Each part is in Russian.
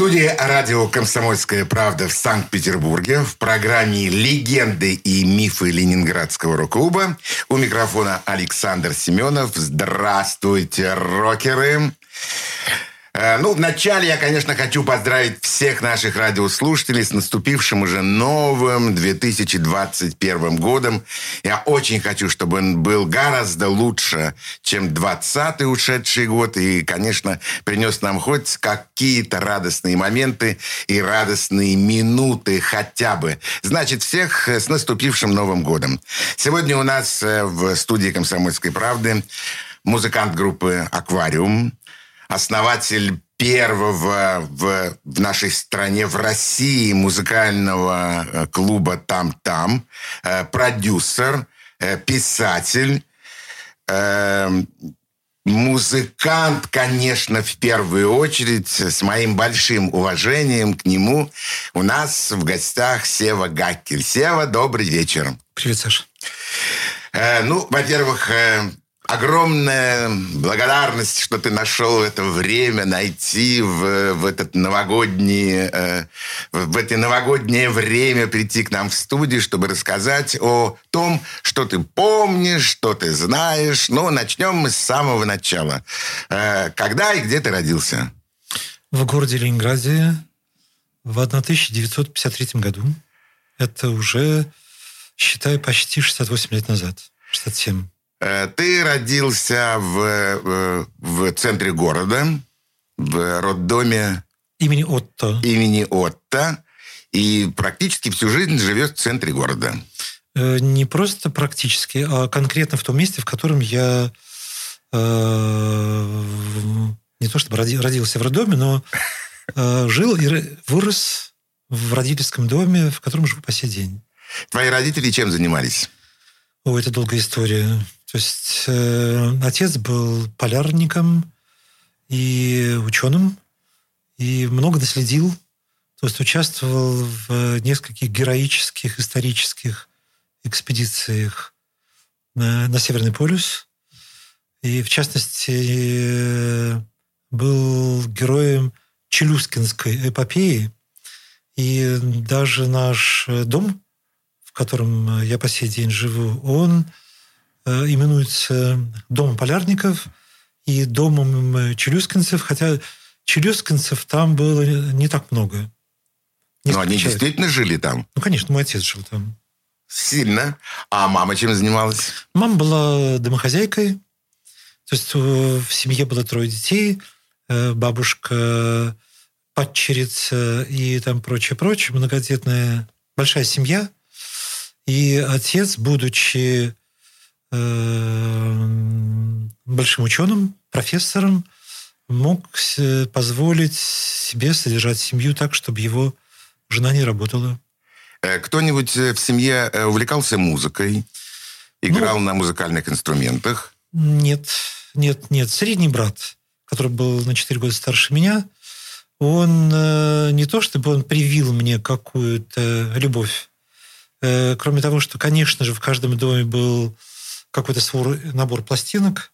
Студии радио «Комсомольская правда» в Санкт-Петербурге в программе «Легенды и мифы Ленинградского рок-клуба» у микрофона Александр Семенов. Здравствуйте, рокеры! Э, Ну, вначале я, конечно, хочу поздравить всех наших радиослушателей с наступившим уже новым 2021 годом. Я очень хочу, чтобы он был гораздо лучше, чем 20 ушедший год. И, конечно, принес нам хоть какие-то радостные моменты и радостные минуты хотя бы. Значит, всех с наступившим Новым годом. Сегодня у нас э, в студии «Комсомольской правды» музыкант группы «Аквариум», основатель первого в, в нашей стране, в России музыкального э, клуба «Там-там», э, продюсер, э, писатель, э, музыкант, конечно, в первую очередь, с моим большим уважением к нему. У нас в гостях Сева Гаккель. Сева, добрый вечер. Привет, Саша. Э, ну, во-первых, э, огромная благодарность, что ты нашел это время найти в, в этот новогодний, э, в это новогоднее время прийти к нам в студию, чтобы рассказать о том, что ты помнишь, что ты знаешь. Ну, начнем мы с самого начала. Э, когда и где ты родился? В городе Ленинграде в 1953 году. Это уже, считаю, почти 68 лет назад. 67. Э, Ты родился в, э, в центре города, в роддоме Имени Отто. имени Отто, и практически всю жизнь живет в центре города. Э, Не просто практически, а конкретно в том месте, в котором я э, не то чтобы роди- родился в роддоме, но э, жил и вырос в родительском доме, в котором живу по сей день. Твои родители чем занимались? О, это долгая история. То есть э, отец был полярником и ученым, и много наследил. То есть участвовал в нескольких героических исторических экспедициях на, на Северный полюс. И, в частности, э, был героем Челюскинской эпопеи. И даже наш э, дом, в котором я по сей день живу, он э, именуется Домом полярников и Домом э, челюскинцев, хотя челюскинцев там было не так много. Ну, Несколько они человек. действительно жили там. Ну, конечно, мой отец жил там. Сильно. А мама чем занималась? Мама была домохозяйкой. То есть э, в семье было трое детей. э, Бабушка, падчерица и там прочее-прочее. Многодетная большая семья. И отец, будучи э, большим ученым, профессором, мог позволить себе содержать семью так, чтобы его жена не работала. Э, Кто-нибудь э, в семье э, увлекался музыкой? Играл Ну, на музыкальных инструментах? Нет, нет, нет. Средний брат, который был на 4 года старше меня, он не то чтобы он привил мне какую-то любовь. Кроме того, что, конечно же, в каждом доме был какой-то свой набор пластинок,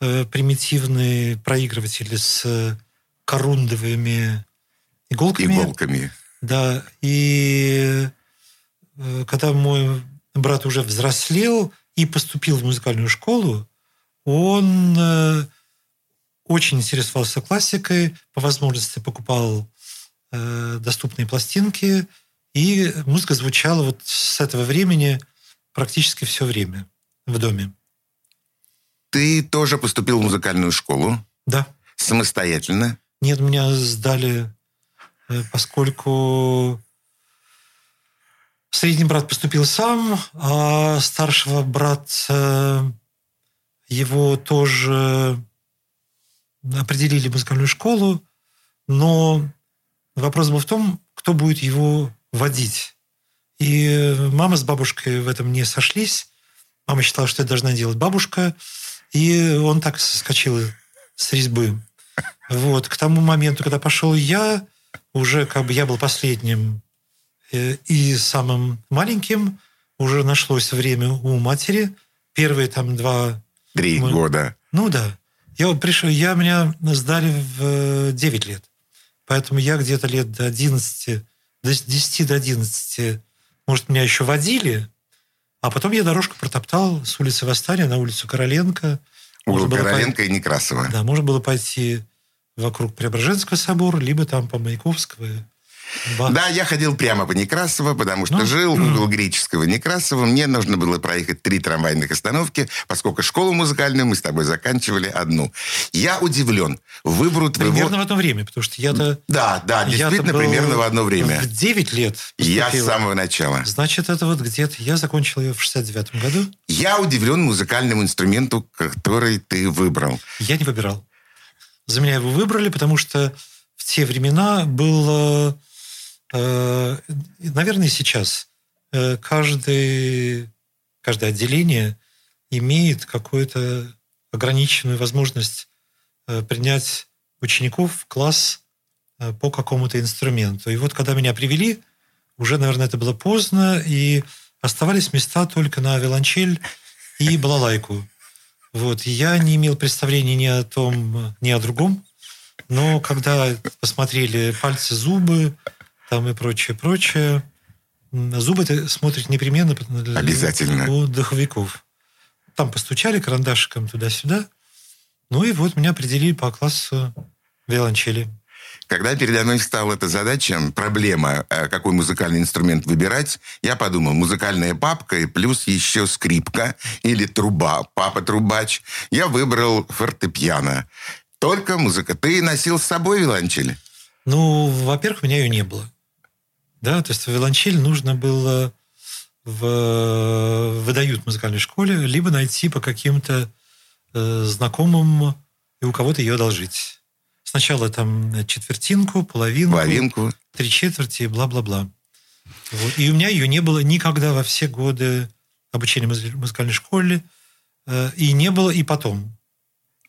э, примитивные проигрыватели с корундовыми иголками. Иголками. Да, и э, когда мой брат уже взрослел и поступил в музыкальную школу, он э, очень интересовался классикой, по возможности покупал доступные пластинки, и музыка звучала вот с этого времени практически все время в доме. Ты тоже поступил в музыкальную школу Да. самостоятельно? Нет, меня сдали, э, поскольку средний брат поступил сам, а старшего брата его тоже определили в музыкальную школу, но вопрос был в том, кто будет его водить. И мама с бабушкой в этом не сошлись. Мама считала, что это должна делать бабушка. И он так соскочил с резьбы. Вот. К тому моменту, когда пошел я, уже как бы я был последним э, и самым маленьким, уже нашлось время у матери. Первые там два... Три мы... года. Ну да. Я пришел, я меня сдали в 9 лет. Поэтому я где-то лет до 11, до 10 до 11, может, меня еще водили, а потом я дорожку протоптал с улицы Восстания на улицу Короленко. Угол Короленко пойти, и Некрасова. Да, можно было пойти вокруг Преображенского собора, либо там по Маяковского. Бах. Да, я ходил прямо по Некрасово, потому что ну, жил в угол Греческого Некрасова. Мне нужно было проехать три трамвайных остановки, поскольку школу музыкальную мы с тобой заканчивали одну. Я удивлен. Выбору твоего... Примерно в одно время, потому что я-то... Да, да, действительно, примерно в одно время. В 9 лет поступила. Я с самого начала. Значит, это вот где-то... Я закончил ее в 69 году. Я удивлен музыкальному инструменту, который ты выбрал. Я не выбирал. За меня его выбрали, потому что в те времена было наверное, сейчас э, каждый, каждое отделение имеет какую-то ограниченную возможность э, принять учеников в класс по какому-то инструменту. И вот когда меня привели, уже, наверное, это было поздно, и оставались места только на виолончель и балалайку. Вот. Я не имел представления ни о том, ни о другом. Но когда посмотрели пальцы, зубы, там и прочее, прочее. Зубы ты смотришь непременно Обязательно. у духовиков. Там постучали карандашиком туда-сюда. Ну и вот меня определили по классу виолончели. Когда передо мной стала эта задача, проблема, э, какой музыкальный инструмент выбирать, я подумал, музыкальная папка и плюс еще скрипка или труба, папа-трубач. Я выбрал фортепиано. Только музыка. Ты носил с собой виолончель? Ну, во-первых, у меня ее не было. Да, то есть виолончель нужно было в, выдают в музыкальной школе, либо найти по каким-то э, знакомым и у кого-то ее одолжить. Сначала там четвертинку, половинку, половинку. три четверти, бла-бла-бла. Вот. И у меня ее не было никогда во все годы обучения в музыкальной школе, э, и не было и потом.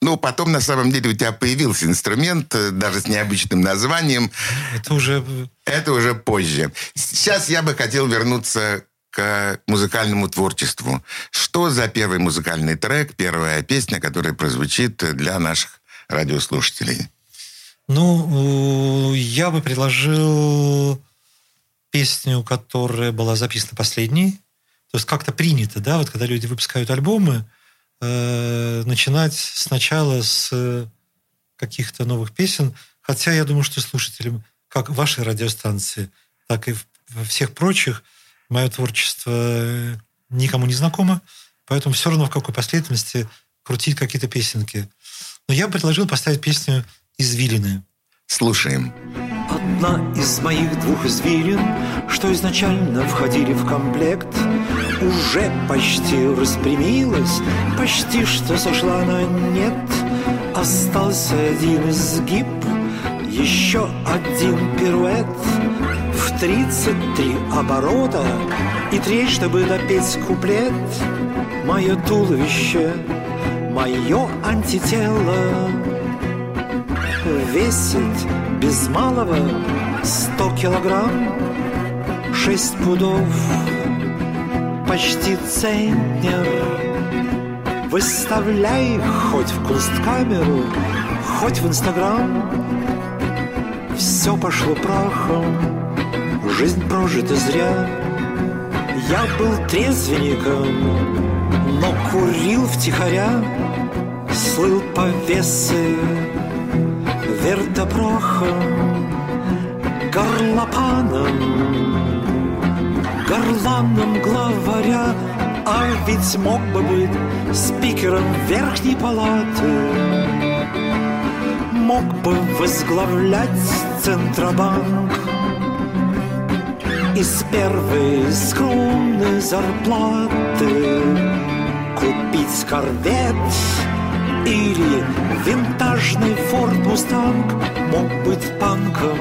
Ну, потом, на самом деле, у тебя появился инструмент, э, даже с необычным названием. Это уже... Это уже позже. Сейчас я бы хотел вернуться к музыкальному творчеству. Что за первый музыкальный трек, первая песня, которая прозвучит для наших радиослушателей? Ну, я бы предложил песню, которая была записана последней. То есть как-то принято, да, вот когда люди выпускают альбомы, э, начинать сначала с э, каких-то новых песен. Хотя я думаю, что слушателям как вашей радиостанции, так и во всех прочих мое творчество э, никому не знакомо, поэтому все равно в какой последовательности крутить какие-то песенки. Но я предложил поставить песню «Извилины». Слушаем. Одна из моих двух извилин, что изначально входили в комплект, уже почти распрямилась, почти что сошла на нет. Остался один изгиб, еще один пируэт В тридцать три оборота и треть, чтобы допеть куплет Мое туловище, мое антитело Весит без малого сто килограмм. Шесть пудов, почти центнер. Выставляй хоть в кунсткамеру, хоть в Инстаграм. Все пошло прахом, жизнь прожита зря. Я был трезвенником, но курил втихаря Слыл повесы вертопрохом, горлопаном, горланом главаря, а ведь мог бы быть спикером верхней палаты, мог бы возглавлять Центробанк. Из первой скромной зарплаты купить корвет или винтажный Форд Мустанг мог быть панком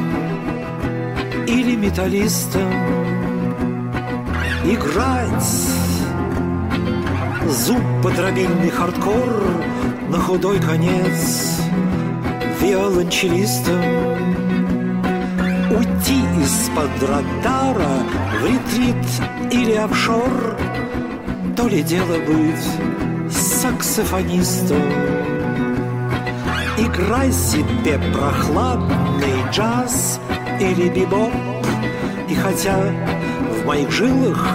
или металлистом. Играть зубодробильный хардкор на худой конец виолончелистом Уйти из-под радара в ретрит или офшор То ли дело быть саксофонистом Играй себе прохладный джаз или бибоп И хотя в моих жилах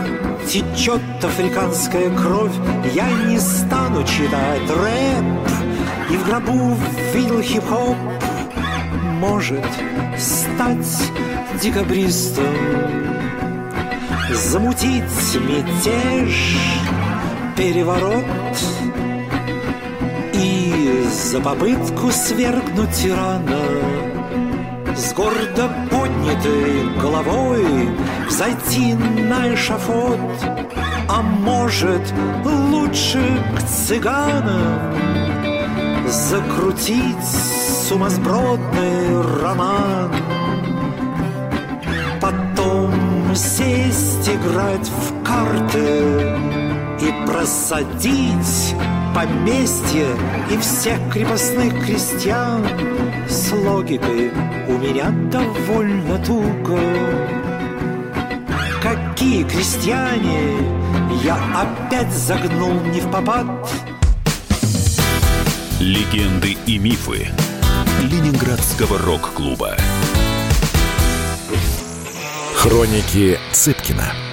течет африканская кровь Я не стану читать рэп. И в гробу видел хип-хоп. Может стать декабристом. Замутить мятеж, переворот И за попытку свергнуть тирана С гордо поднятой головой Взойти на эшафот. А может лучше к цыганам Закрутить сумасбродный роман. Потом сесть играть в карты И просадить поместье и всех крепостных крестьян С логикой у меня довольно туго. Какие крестьяне, я опять загнул не в попад? Легенды и мифы Ленинградского рок-клуба. Хроники Цыпкина.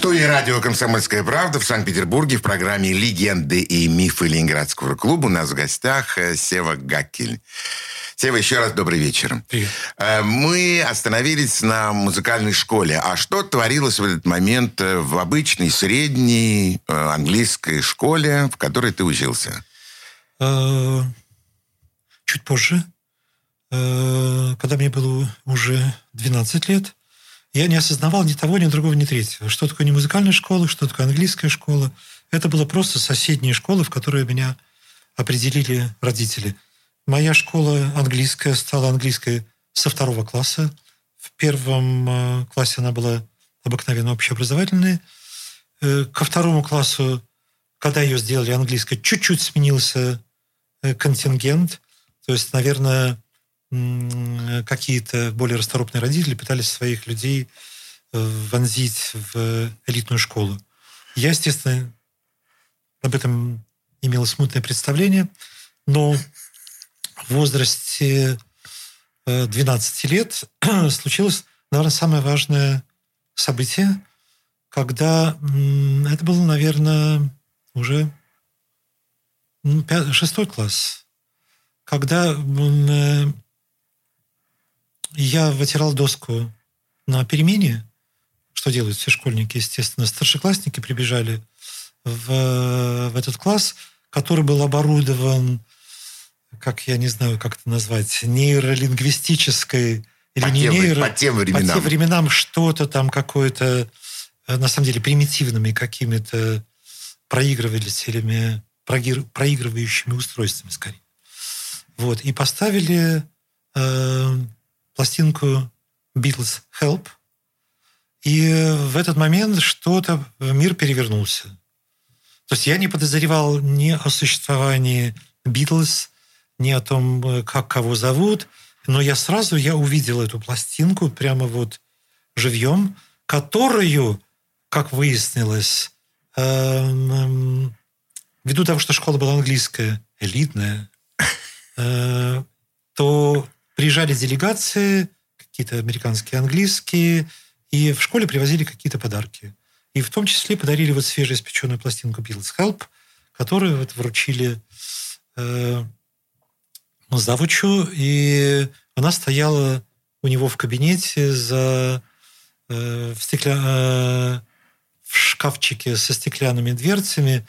студии радио «Комсомольская правда» в Санкт-Петербурге в программе «Легенды и мифы Ленинградского клуба» у нас в гостях э, Сева Гакель. Сева, еще раз добрый вечер. Привет. Э, Мы остановились на музыкальной школе. А что творилось в этот момент э, в обычной средней английской школе, в которой ты учился? Чуть позже, когда мне было уже 12 лет, я не осознавал ни того, ни другого, ни третьего. Что такое не музыкальная школа, что такое английская школа. Это была просто соседняя школа, в которую меня определили родители. Моя школа английская стала английской со второго класса. В первом э, классе она была обыкновенно общеобразовательная. Э, Ко второму классу, когда ее сделали английской, чуть-чуть сменился э, контингент. То есть, наверное, какие-то более расторопные родители пытались своих людей э, вонзить в элитную школу. Я, естественно, об этом имел смутное представление, но в возрасте э, 12 лет случилось, наверное, самое важное событие, когда это было, наверное, уже шестой класс, когда э, я вытирал доску на перемене, что делают все школьники, естественно, старшеклассники прибежали в, в этот класс, который был оборудован, как я не знаю, как это назвать, нейролингвистической или По не тем- нейро... по тем временам. По тем временам что-то там какое-то, э, на самом деле, примитивными какими-то проигрывателями, проигрывающими устройствами, скорее. Вот. И поставили э, пластинку Beatles Help. И в этот момент что-то, мир перевернулся. То есть я не подозревал ни о существовании Битлз, ни о том, э, как кого зовут, но я сразу я увидел эту пластинку прямо вот живьем, которую, как выяснилось, эм, эм, ввиду того, что школа была английская, элитная, э, то приезжали делегации, какие-то американские, английские, и в школе привозили какие-то подарки. И в том числе подарили вот свежеиспеченную пластинку Beatles Help, которую вот вручили э, завучу, и она стояла у него в кабинете за, э, в, стекля... э, в шкафчике со стеклянными дверцами,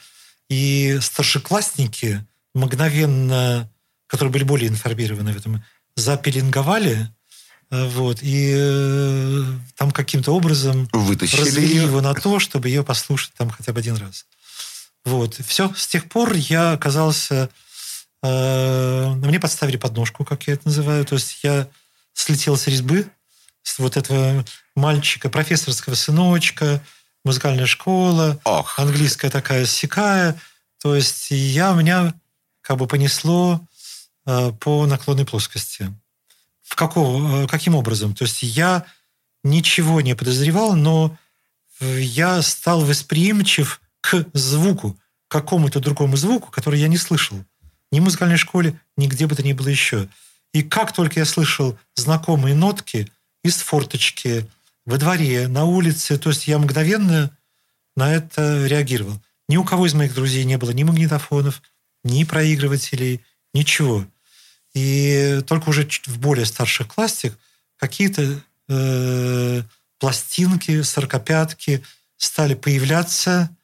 и старшеклассники мгновенно, которые были более информированы в этом, запеленговали, э, вот, и э, там каким-то образом Вытащили развели ее. его на то, чтобы ее послушать там хотя бы один раз. Вот. Все. С тех пор я оказался... э, мне подставили подножку, как я это называю. То есть я слетел с резьбы, с вот этого мальчика, профессорского сыночка, музыкальная школа, Ох. английская такая сякая. То есть я, меня как бы понесло по наклонной плоскости. В какого, э, каким образом? То есть я ничего не подозревал, но э, я стал восприимчив к звуку, к какому-то другому звуку, который я не слышал. Ни в музыкальной школе, ни где бы то ни было еще. И как только я слышал знакомые нотки из форточки, во дворе, на улице, то есть я мгновенно на это реагировал. Ни у кого из моих друзей не было ни магнитофонов, ни проигрывателей, ничего. И только уже в более старших классах какие-то э, пластинки, сорокопятки стали появляться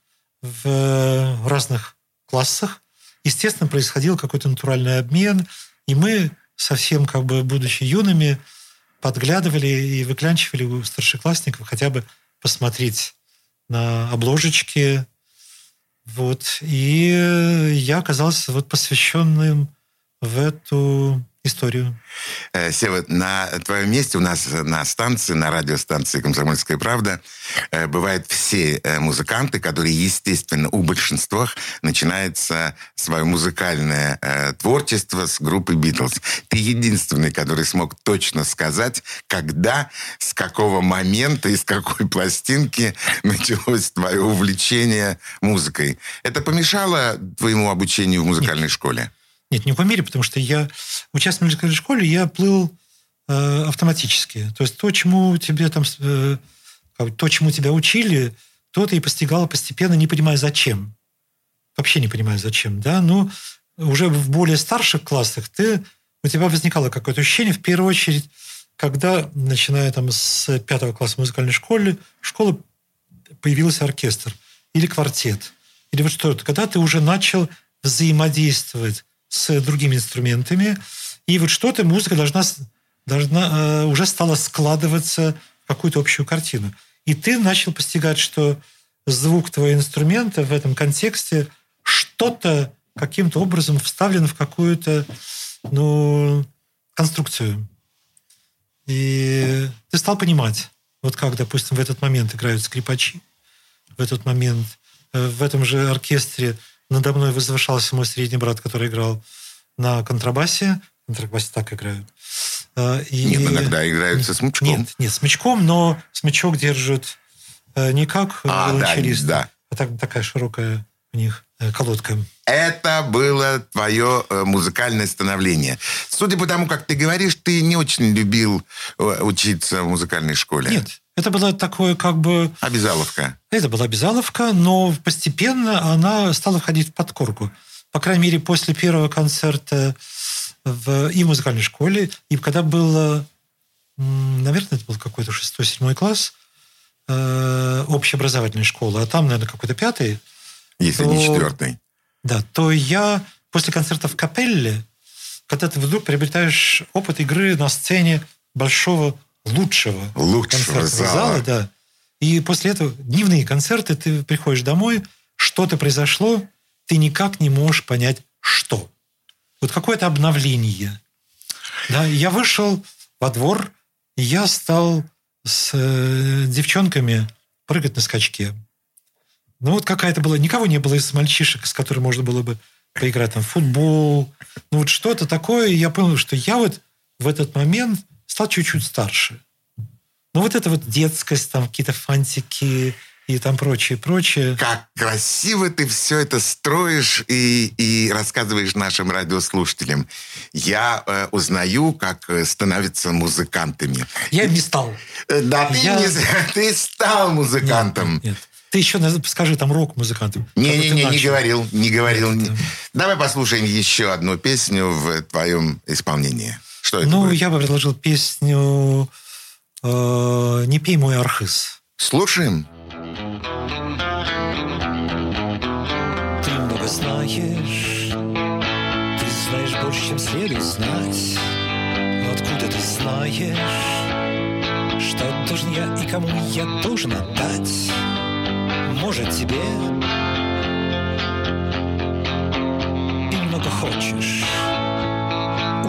в разных классах. Естественно, происходил какой-то натуральный обмен, и мы совсем как бы будучи юными подглядывали и выклянчивали у старшеклассников хотя бы посмотреть на обложечки. Вот. И я оказался вот посвященным в эту историю. Э, Сева, на твоем месте у нас на станции, на радиостанции «Комсомольская правда» э, бывают все э, музыканты, которые, естественно, у большинства начинается свое музыкальное творчество с группы «Битлз». Ты единственный, который смог точно сказать, когда, с какого момента и с какой пластинки началось твое увлечение музыкой. Это помешало твоему обучению в музыкальной школе? Нет, не по мере, потому что я, участвуя в музыкальной школе, я плыл э, автоматически. То есть то, чему тебе там, э, то, чему тебя учили, то ты и постигал постепенно, не понимая зачем. Вообще не понимая зачем, да. Но уже в более старших классах ты, у тебя возникало какое-то ощущение, в первую очередь, когда, начиная там с пятого класса музыкальной школы, школы появился оркестр или квартет, или вот что-то, когда ты уже начал взаимодействовать с другими инструментами, и вот что-то музыка должна, должна э, уже стала складываться в какую-то общую картину. И ты начал постигать, что звук твоего инструмента в этом контексте что-то каким-то образом вставлено в какую-то ну, конструкцию. И ты стал понимать, вот как, допустим, в этот момент играют скрипачи, в этот момент э, в этом же оркестре надо мной возвышался мой средний брат, который играл на контрабасе. Контрабасе так играют. Э, И... Нет, иногда играют со смычком. Нет, нет, смычком, но смычок держит э, не как А, да, виолончелист, да. а так, такая широкая у них э, колодка. Это было твое музыкальное становление. Судя по тому, как ты говоришь, ты не очень любил учиться в музыкальной школе. Нет, это было такое как бы... Обязаловка. Это была обязаловка, но постепенно она стала входить в подкорку. По крайней мере, после первого концерта в, и музыкальной школе, и когда было, наверное, это был какой-то шестой-седьмой класс, э, общеобразовательной школы, а там, наверное, какой-то пятый, Если не То- четвертый. да, то я после концерта в капелле, когда ты вдруг приобретаешь опыт игры на сцене большого, лучшего, Лучшего концертного зала. зала, да. И после этого дневные концерты, ты приходишь домой, что-то произошло, ты никак не можешь понять, что. Вот какое-то обновление. Да, я вышел во двор, и я стал с э, девчонками прыгать на скачке. Ну вот какая-то была... Никого не было из мальчишек, с которыми можно было бы поиграть там в футбол. Ну вот что-то такое. И я понял, что я вот в этот момент стал чуть-чуть старше. Ну вот это вот детскость, там какие-то фантики и там прочее, прочее. Как красиво ты все это строишь и, и рассказываешь нашим радиослушателям. Я э, узнаю, как э, становятся музыкантами. Я не стал. Э, Да, ты, Я- не- ты стал музыкантом. Нет, нет. Ты еще скажи там рок-музыкантом. Не-не-не, не говорил, не говорил. Нет, Давай послушаем еще одну песню в твоем исполнении. Что это Ну, будет? я бы предложил песню э, «Не пей мой архыз». Слушаем. Ты много знаешь, ты знаешь больше, чем следует знать. знаешь, что должен я и кому я должен отдать. Может, тебе и много хочешь.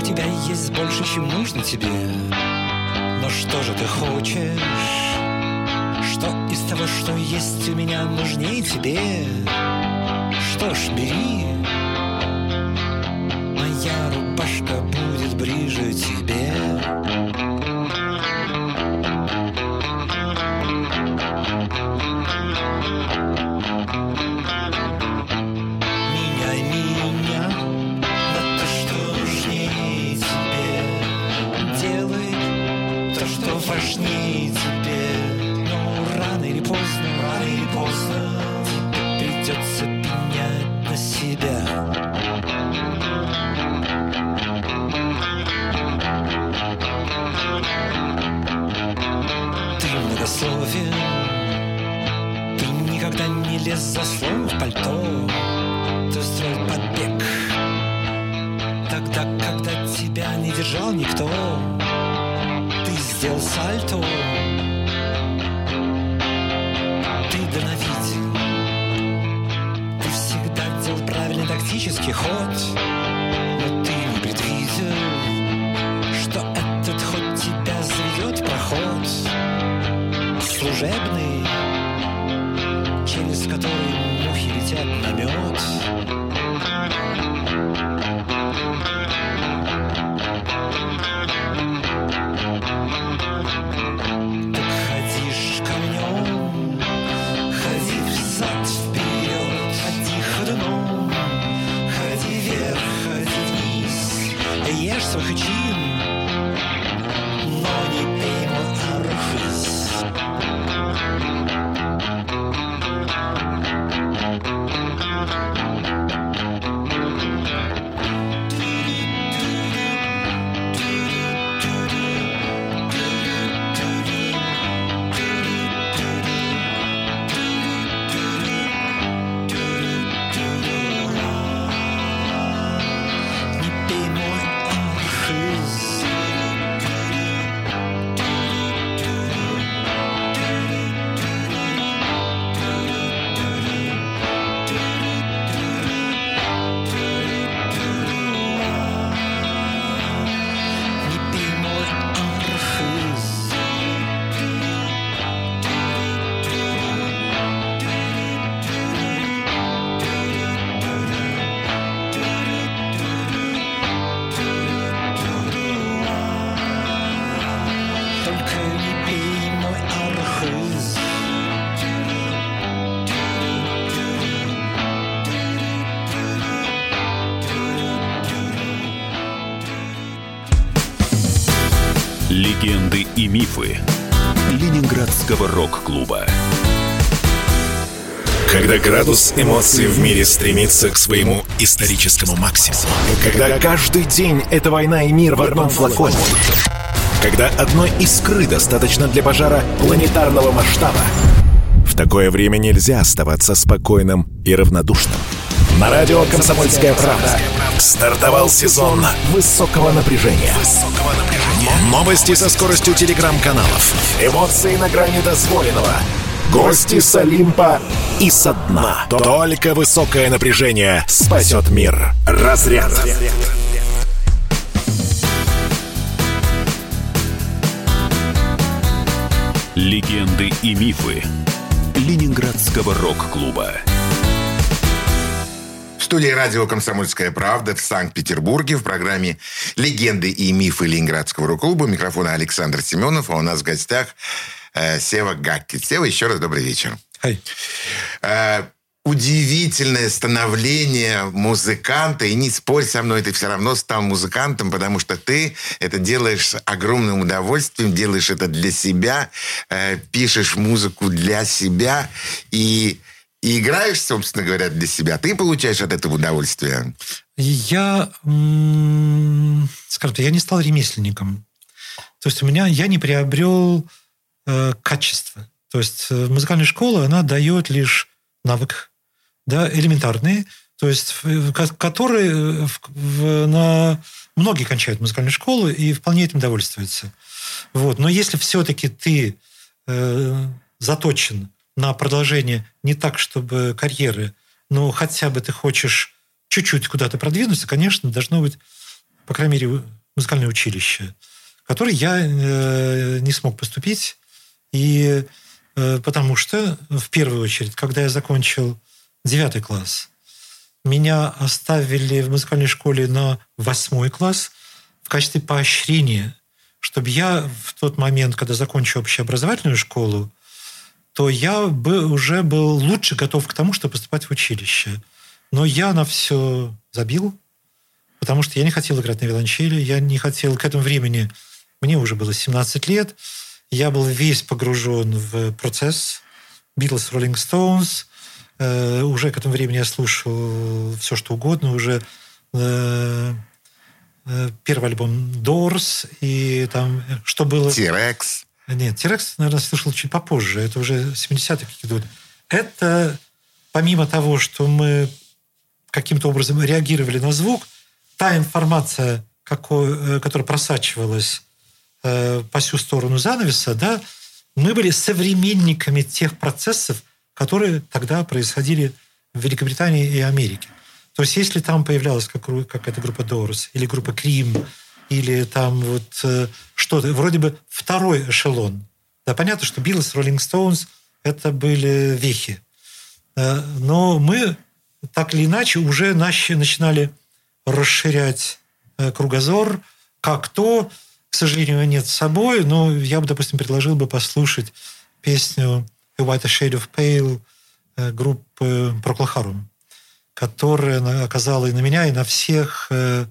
Тебя есть больше, чем нужно тебе. Но что же ты хочешь? Что из того, что есть у меня, нужнее тебе? Что ж, бери. Моя рубашка будет ближе тебе. Тебе придется służebny. Мифы Ленинградского рок-клуба. Когда градус эмоций в мире стремится к своему историческому максимуму. Когда каждый день — это война и мир в одном флаконе. Когда одной искры достаточно для пожара планетарного масштаба. В такое время нельзя оставаться спокойным и равнодушным. На радио «Комсомольская правда» стартовал сезон высокого напряжения. Новости со скоростью телеграм-каналов. Эмоции на грани дозволенного. Гости с Олимпа и со дна. Только высокое напряжение спасет мир. Разряд. Легенды и мифы Ленинградского рок-клуба. В студии радио «Комсомольская правда» в Санкт-Петербурге в программе «Легенды и мифы Ленинградского рок-клуба». Микрофона Александр Семенов, а у нас в гостях э, Сева Гаккет. Сева, еще раз добрый вечер. Хай. Э, удивительное становление музыканта, и не спорь со мной, ты все равно стал музыкантом, потому что ты это делаешь с огромным удовольствием, делаешь это для себя, э, пишешь музыку для себя и, и играешь, собственно говоря, для себя. Ты получаешь от этого удовольствие. Я, скажем так, я не стал ремесленником. То есть у меня, я не приобрел э, качество. То есть э, музыкальная школа, она дает лишь навык, да, элементарный. То есть, которые в, в, на... многие кончают музыкальную школу и вполне этим довольствуются. Вот. Но если все-таки ты э, заточен на продолжение не так, чтобы карьеры, но хотя бы ты хочешь чуть-чуть куда-то продвинуться, конечно, должно быть, по крайней мере, музыкальное училище, в которое я э, не смог поступить. И э, потому что, в первую очередь, когда я закончил девятый класс, меня оставили в музыкальной школе на восьмой класс в качестве поощрения, чтобы я в тот момент, когда закончу общеобразовательную школу, то я бы уже был лучше готов к тому, чтобы поступать в училище. Но я на все забил, потому что я не хотел играть на виолончели, я не хотел к этому времени, мне уже было 17 лет, я был весь погружен в процесс Beatles, Rolling Stones, Э, уже к этому времени я слушал все, что угодно. Уже э, э, первый альбом Doors и там что было... T-Rex. Нет, T-Rex, наверное, слышал чуть попозже. Это уже 70-х идут. Это помимо того, что мы каким-то образом реагировали на звук, та информация, какой, которая просачивалась э, по всю сторону занавеса, да, мы были современниками тех процессов, которые тогда происходили в Великобритании и Америке. То есть если там появлялась как, какая-то группа Doors или группа Крим, или там вот э, что-то, вроде бы второй эшелон. Да, понятно, что Beatles, Rolling Stones – это были вехи. Э, но мы так или иначе уже начинали расширять э, кругозор, как то, к сожалению, нет с собой, но я бы, допустим, предложил бы послушать песню A White Shade of Pale э, группы Procol которая оказала и на меня, и на всех э,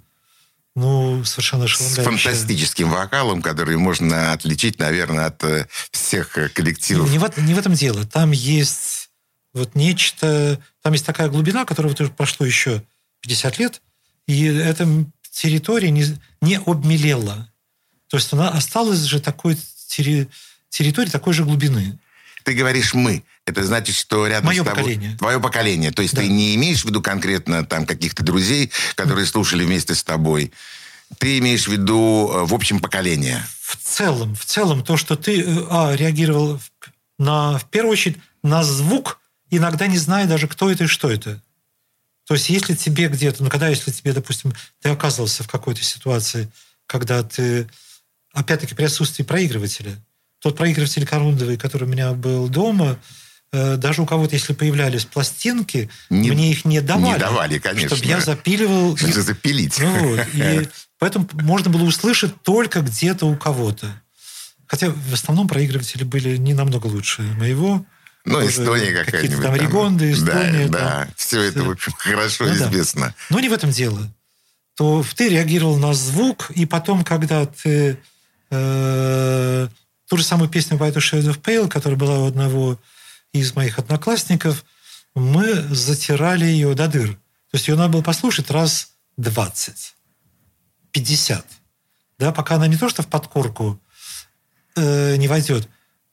ну, совершенно С фантастическим вокалом, который можно отличить, наверное, от э, всех коллективов. Не, в, не в этом дело. Там есть вот нечто... Там есть такая глубина, которая вот прошло еще 50 лет, и эта территория не, не обмелела. То есть она осталась же такой терри, территории такой же глубины ты говоришь «мы». Это значит, что рядом Мое с тобой... поколение. Твое поколение. То есть да. ты не имеешь в виду конкретно там каких-то друзей, которые mm. слушали вместе с тобой. Ты имеешь в виду э, в общем поколение. В целом, в целом, то, что ты э, а, реагировал на, в первую очередь на звук, иногда не зная даже, кто это и что это. То есть, если тебе где-то, ну, когда, если тебе, допустим, ты оказывался в какой-то ситуации, когда ты, опять-таки, при отсутствии проигрывателя, тот проигрыватель корундовый, который у меня был дома, даже у кого-то, если появлялись пластинки, не, мне их не давали. Не давали, конечно. Чтобы я запиливал. Чтобы запилить. Ну, вот, и поэтому можно было услышать только где-то у кого-то. Хотя в основном проигрыватели были не намного лучше моего. Ну, Эстония какая-нибудь. Какие-то там Ригонды, Эстония. Да, да. все это, в общем, хорошо ну, известно. Да. Но не в этом дело. То ты реагировал на звук, и потом, когда ты э, Ту же самую песню White Shade of Pale, которая была у одного из моих одноклассников, мы затирали ее до дыр. То есть ее надо было послушать раз 20, 50. Да, пока она не то что в подкорку э, не войдет,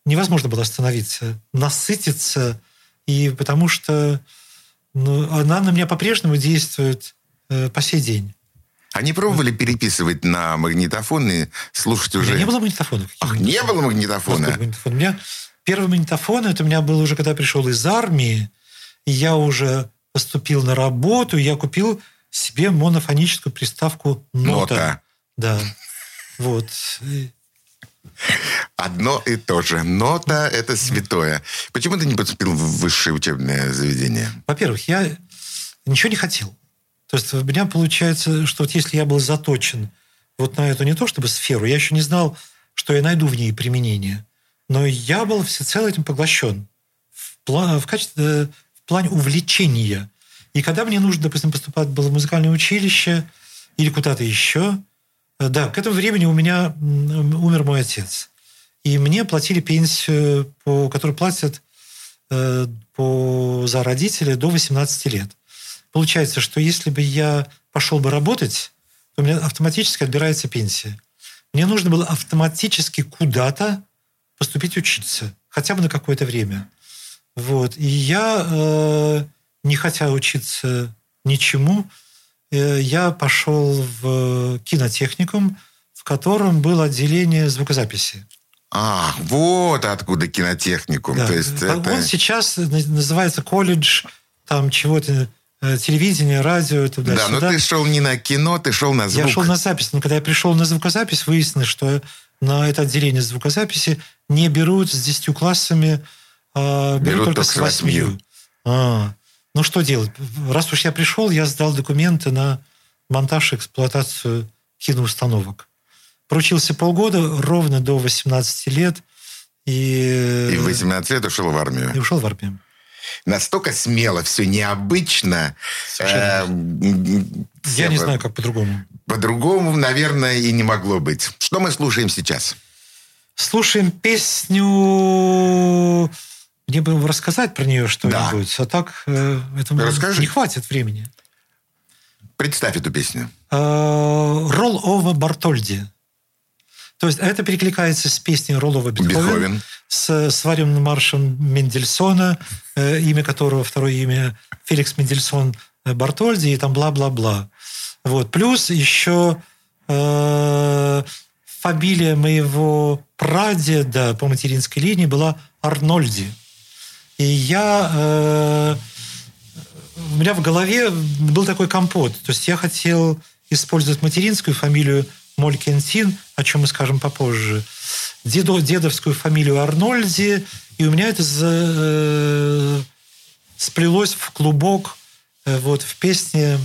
невозможно было остановиться, насытиться, и потому что ну, она на меня по-прежнему действует э, по сей день. Они пробовали переписывать на магнитофон и слушать уже... У меня не было магнитофона. Ах, не было магнитофона? магнитофон? У меня первый магнитофон, это у меня был уже, когда я пришел из армии, и я уже поступил на работу, я купил себе монофоническую приставку «Нота». «Нота». Да. Вот. Одно и то же. Нота – это святое. Почему ты не поступил в высшее учебное заведение? Во-первых, я ничего не хотел. То есть у меня получается, что вот если я был заточен вот на эту не то чтобы сферу, я еще не знал, что я найду в ней применение, но я был всецело этим поглощен в, план, в, качестве, э, в плане увлечения. И когда мне нужно, допустим, поступать было в музыкальное училище или куда-то еще, э, да, к этому времени у меня умер мой отец. И мне платили пенсию, по, которую платят э, по, за родителей до 18 лет. Получается, что если бы я пошел бы работать, то у меня автоматически отбирается пенсия. Мне нужно было автоматически куда-то поступить учиться, хотя бы на какое-то время. Вот. И я, э, не хотя учиться ничему, э, я пошел в кинотехникум, в котором было отделение звукозаписи. А, вот откуда кинотехникум. Да. То есть Он это... сейчас называется колледж там чего-то, э, телевидение, радио, Да, но туда-сюда. ты шел не на кино, ты шел на звук. Я шел на запись, но когда я пришел на звукозапись, выяснилось, что на это отделение звукозаписи не берут с 10 классами, а берут, Берут только, с с восьмью. 8. А, ну что делать? Раз уж я пришел, я сдал документы на монтаж и эксплуатацию киноустановок. Проучился полгода, ровно до 18 лет, и, И в 18 лет ушел в армию. и ушел в армию. Настолько смело, все необычно. Э, Я не знаю, как по-другому. По-другому, наверное, и не могло быть. Что мы слушаем сейчас? Слушаем песню... Мне бы рассказать про нее что-нибудь, а так э, это Расскажи. не хватит времени. Представь эту песню. Ролл Ова Бартольди. То есть это перекликается с песней Роллова Бетховен, Бетховен. с свадебным маршем Мендельсона, э, имя которого, второе имя Феликс Мендельсон э, Бартольди, и там бла-бла-бла. Вот. Плюс еще э, фамилия моего прадеда по материнской линии была Арнольди. И я... э, у меня в голове был такой компот. То есть я хотел использовать материнскую фамилию Молькентин, о чем мы скажем попозже, дедо, дедовскую фамилию Арнольди, и у меня это за- э, сплелось в клубок э, вот в песне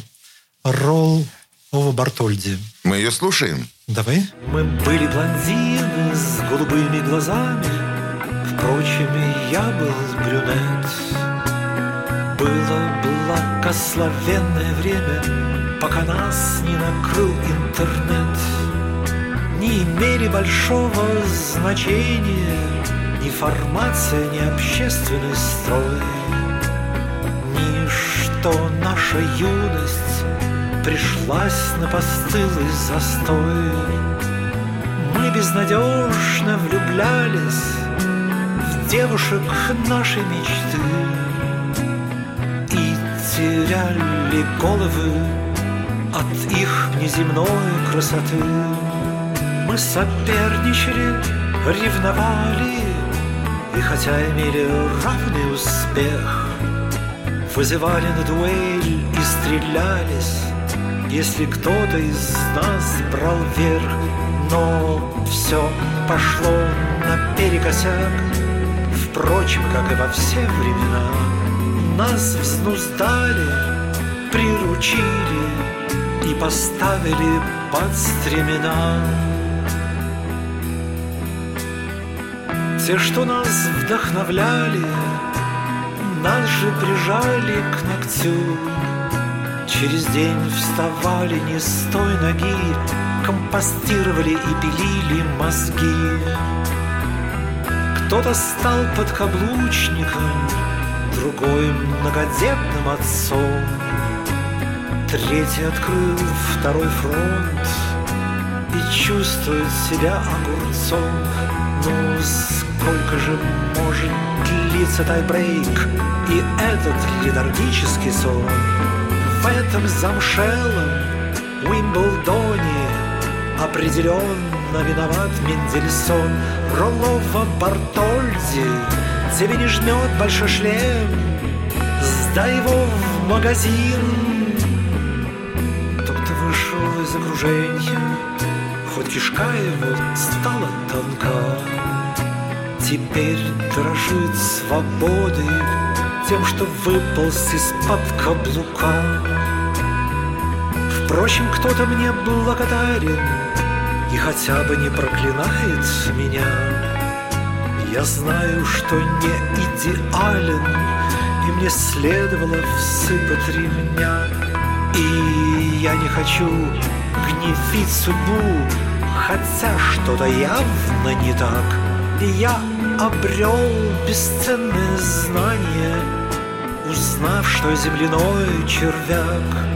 «Ролл Ова Бартольди». Мы ее слушаем. Давай. Мы были блондины с голубыми глазами Впрочем, я был брюнет Было благословенное время Пока нас не накрыл интернет. Не имели большого значения Ни формация, ни общественный строй. Ничто наша юность Пришлась на постылый застой. Мы безнадежно влюблялись В девушек нашей мечты И теряли головы От их неземной красоты. Мы соперничали, ревновали И хотя имели равный успех Вызывали на дуэль и стрелялись Если кто-то из нас брал верх. Но все пошло наперекосяк. Впрочем, как и во все времена Нас взнуздали, приручили И поставили под стремена. Те, что нас вдохновляли нас же прижали к ногтю. Через день вставали не с той ноги Компостировали и пилили мозги. Кто-то стал подкаблучником Другой многодетным отцом Третий открыл второй фронт И чувствует себя огурцом. Ну, сколько же может длиться тайбрейк И этот летаргический сон? В этом замшелом Уимблдоне Определенно виноват Мендельсон. Роллова Бартольди Тебе не жмет большой шлем. Сдай его в магазин окружения Хоть кишка его стала тонка. Теперь дрожит свободой Тем, что выполз из-под каблука. Впрочем, кто-то мне благодарен И хотя бы не проклинает меня Я знаю, что не идеален И мне следовало всыпать ремня. И я не хочу гневить судьбу. Хотя что-то явно не так. И я обрел бесценное знание Узнав, что земляной червяк.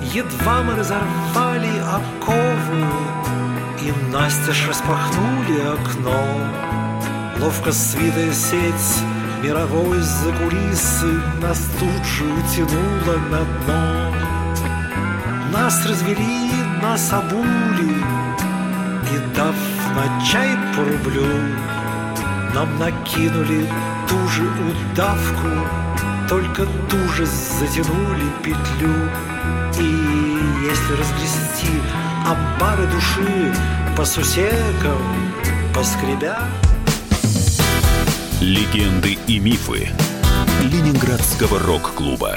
Едва мы разорвали оковы И настежь распахнули окно. Ловко свитая сеть мировой за кулисы Нас тут же утянуло на дно Нас развели, нас обули И дав на чай по рублю Нам накинули ту же удавку Только туже затянули петлю И если разгрести амбары души По сусекам, поскребя Легенды и мифы Ленинградского рок-клуба.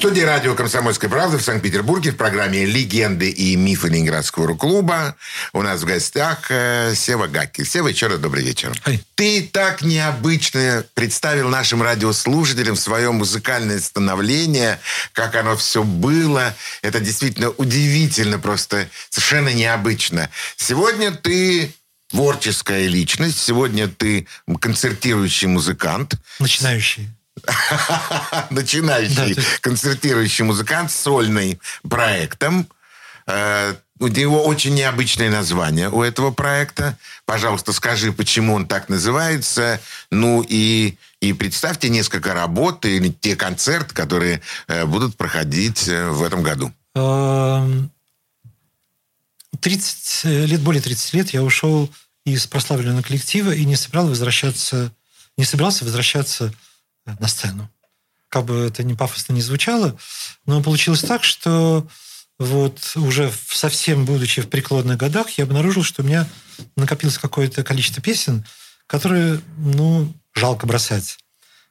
В студии радио «Комсомольская правда» в Санкт-Петербурге в программе «Легенды и мифы Ленинградского рок-клуба» у нас в гостях э, Сева Гаки. Сева, еще раз добрый вечер. Ай. Ты так необычно представил нашим радиослушателям свое музыкальное становление, как оно все было. Это действительно удивительно, просто совершенно необычно. Сегодня ты творческая личность, сегодня ты концертирующий музыкант. Начинающий. начинающий Да, концертирующий музыкант с сольным проектом. Э, У него очень необычное название у этого проекта. Пожалуйста, скажи, почему он так называется. Ну и, и представьте несколько работ или те концерты, которые э, будут проходить э, в этом году. Эм, 30 лет, более 30 лет я ушел из прославленного коллектива и не собирал возвращаться, не собирался возвращаться на сцену. Как бы это ни пафосно не звучало, но получилось так, что вот уже совсем будучи в преклонных годах, я обнаружил, что у меня накопилось какое-то количество песен, которые, ну, жалко бросать.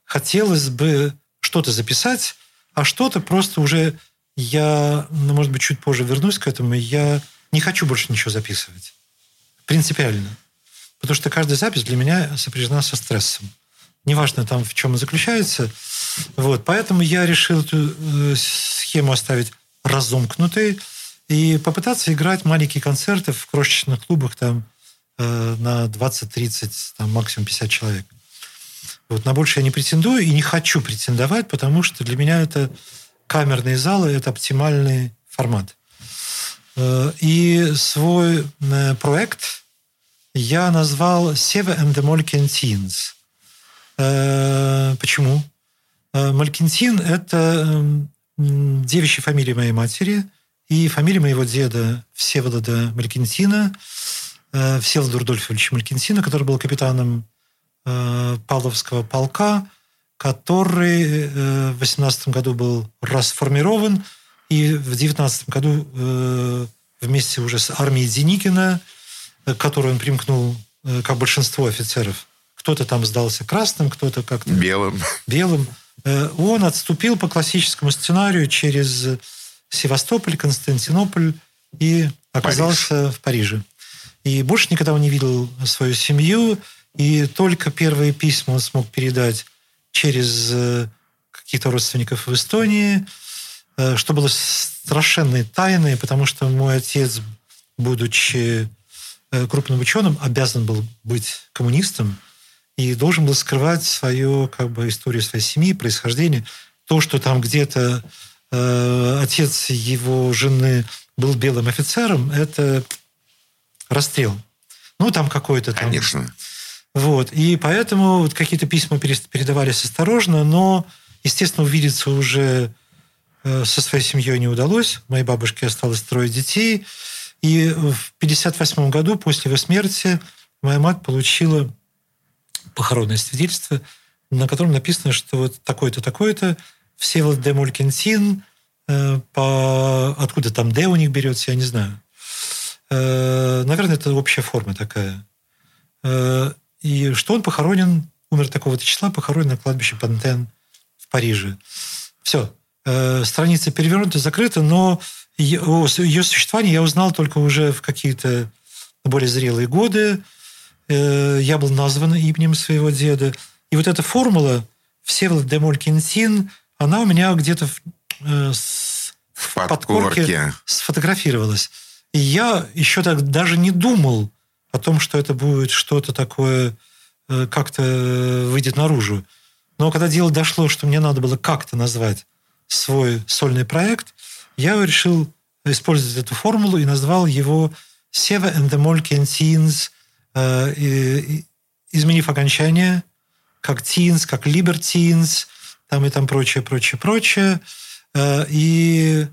Хотелось бы что-то записать, а что-то просто уже я, ну, может быть, чуть позже вернусь к этому, я не хочу больше ничего записывать. Принципиально. Потому что каждая запись для меня сопряжена со стрессом. Неважно там, в чем заключается. Вот. Поэтому я решил эту э, схему оставить разомкнутой и попытаться играть маленькие концерты в крошечных клубах там э, на 20-30, там максимум 50 человек. Вот на больше я не претендую и не хочу претендовать, потому что для меня это камерные залы, это оптимальный формат. Э, И свой проект я назвал «Сева and the Molken Teens». Э, Почему? Э, Малькинтин – это м, девичья фамилия моей матери и фамилия моего деда Всеволода Малькинтина, э, Всеволода Рудольфовича Малькинтина, который был капитаном Павловского полка, который в 18 году был расформирован, и в 19 году вместе уже с армией Деникина, которой он примкнул, как большинство офицеров, кто-то там сдался красным, кто-то как-то Белым. белым, э, он отступил по классическому сценарию через Севастополь, Константинополь и оказался в Париже. И больше никогда он не видел свою семью, и только первые письма он смог передать через э, каких-то родственников в Эстонии, э, что было страшенной тайной, потому что мой отец, будучи крупным ученым, обязан был быть коммунистом, и должен был скрывать свою как бы историю своей семьи, происхождение. То, что там где-то э, отец его жены был белым офицером, это расстрел. Ну, там какой-то там... Конечно. Вот. И поэтому вот какие-то письма передавались осторожно, но, естественно, увидеться уже э, со своей семьей не удалось. Моей бабушке осталось трое детей. И в 1958 году, после его смерти, моя мать получила похоронное свидетельство, на котором написано, что вот такой-то, такой-то, Всеволод де Молькинтин, э, по... откуда там Д у них берется, я не знаю. Э, наверное, это общая форма такая. Э, и что он похоронен, умер такого-то числа, похоронен на кладбище Пантен в Париже. Все. Страница перевернута, закрыта, но ее существование я узнал только уже в какие-то более зрелые годы. Э, я был назван именем своего деда. И вот эта формула Всеволод де Молькинсин, она у меня где-то в, э, с, В подкорке подкорке. сфотографировалась. И я еще так даже не думал о том, что это будет что-то такое, э, как-то выйдет наружу. Но когда дело дошло, что мне надо было как-то назвать свой сольный проект, я решил использовать эту формулу и назвал его Seva and the Molken Teens, э, и- и- изменив окончание, как Teens, как Libertines, там и там прочее, прочее, прочее. Э, И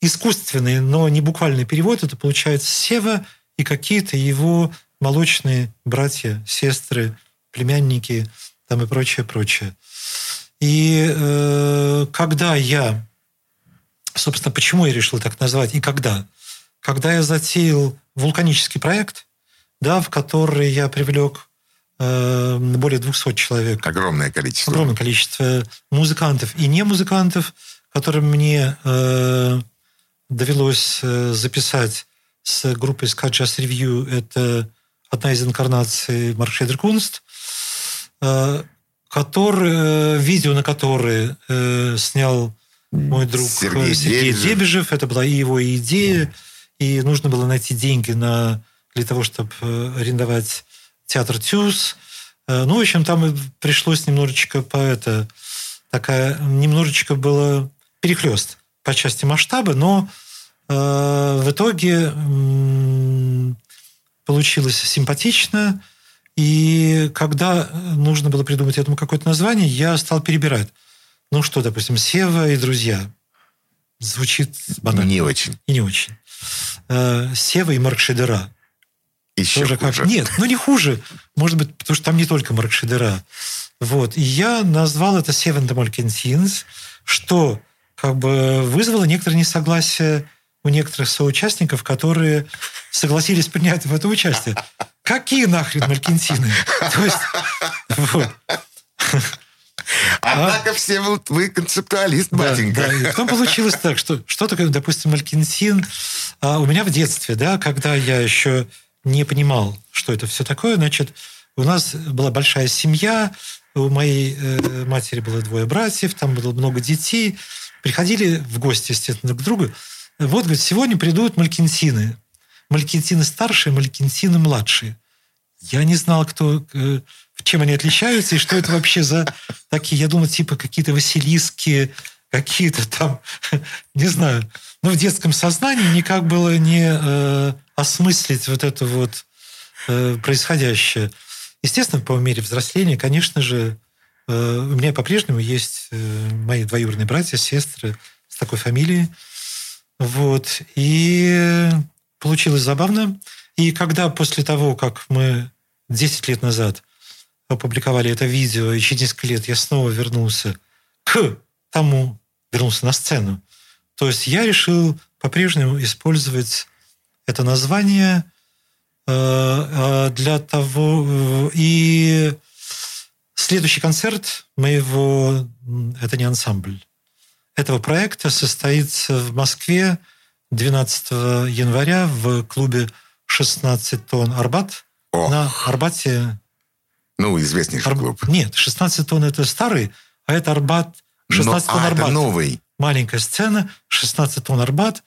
искусственный, но не буквальный перевод, это получается Сева и какие-то его молочные братья, сестры, племянники, там и прочее, прочее. И э, когда я, собственно, почему я решил так назвать и когда? Когда я затеял вулканический проект, да, в который я привлек э, более 200 человек, Огромное количество. огромное количество музыкантов и не музыкантов, которым мне э, довелось э, записать с группой Ska Jazz Review. Это одна из инкарнаций Маркшейдер Кунст, э, который, э, видео на которое э, снял мой друг Сергей Сергей Дебежев. Дебежев. Это была и его идея, и нужно было найти деньги на, для того, чтобы э, арендовать театр Тюз. Э, Ну, в общем, там пришлось немножечко по это... Такая... Немножечко было перехлест по части масштаба, но э, в итоге м, получилось симпатично. И когда нужно было придумать этому какое-то название, я стал перебирать. Ну что, допустим, Сева и друзья. Звучит банально. Не очень. И не очень. Э, Сева и Марк Шедера. Еще Тоже как... хуже. Нет, ну не хуже. Может быть, потому что там не только Марк Шедера. Вот. И я назвал это Seven Demolkins, что как бы вызвало некоторое несогласие у некоторых соучастников, которые согласились принять в это участие. Какие нахрен Малькинтины? То есть, вот. Однако все вы, вы концептуалист, Да, батенька. да. И потом получилось так, что что такое, допустим, Малькинсин. А у меня в детстве, да, когда я еще не понимал, что это все такое, значит, у нас была большая семья, у моей э, матери было двое братьев, там было много детей, приходили в гости, естественно, друг к другу. Вот, говорит, сегодня придут малькинсины. Малькинсины старшие, малькинсины младшие. Я не знал, кто, э, чем они отличаются и что это вообще за такие, я думал, типа какие-то василиски, какие-то там, не знаю. Но в детском сознании никак было не э, осмыслить вот это вот э, происходящее. Естественно, по мере взросления, конечно же, э, у меня по-прежнему есть э, мои двоюродные братья, сестры с такой фамилией. Вот. И получилось забавно. И когда после того, как мы 10 лет назад опубликовали это видео, и через несколько лет я снова вернулся к тому, вернулся на сцену, то есть я решил по-прежнему использовать это название э, э, для того... э, И следующий концерт моего... Это не ансамбль. Этого проекта состоится в Москве 12 января в клубе 16 тонн «Арбат». Ох. На Арбате... Ну, известнейший Арб- клуб. Нет, 16 тонн это старый, а это Арбат. 16 Но- тонн а, это Арбат. новый. Маленькая сцена, 16 тонн Арбат,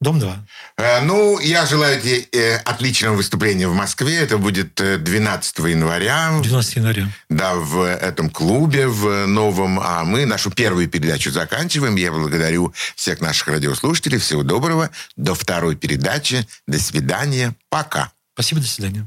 дом 2. Э, Ну, я желаю тебе э, отличного выступления в Москве. Это будет э, 12 января. 12 января. Да, в этом клубе, в новом. А мы нашу первую передачу заканчиваем. Я благодарю всех наших радиослушателей. Всего доброго. До второй передачи. До свидания. Пока. Спасибо, до свидания.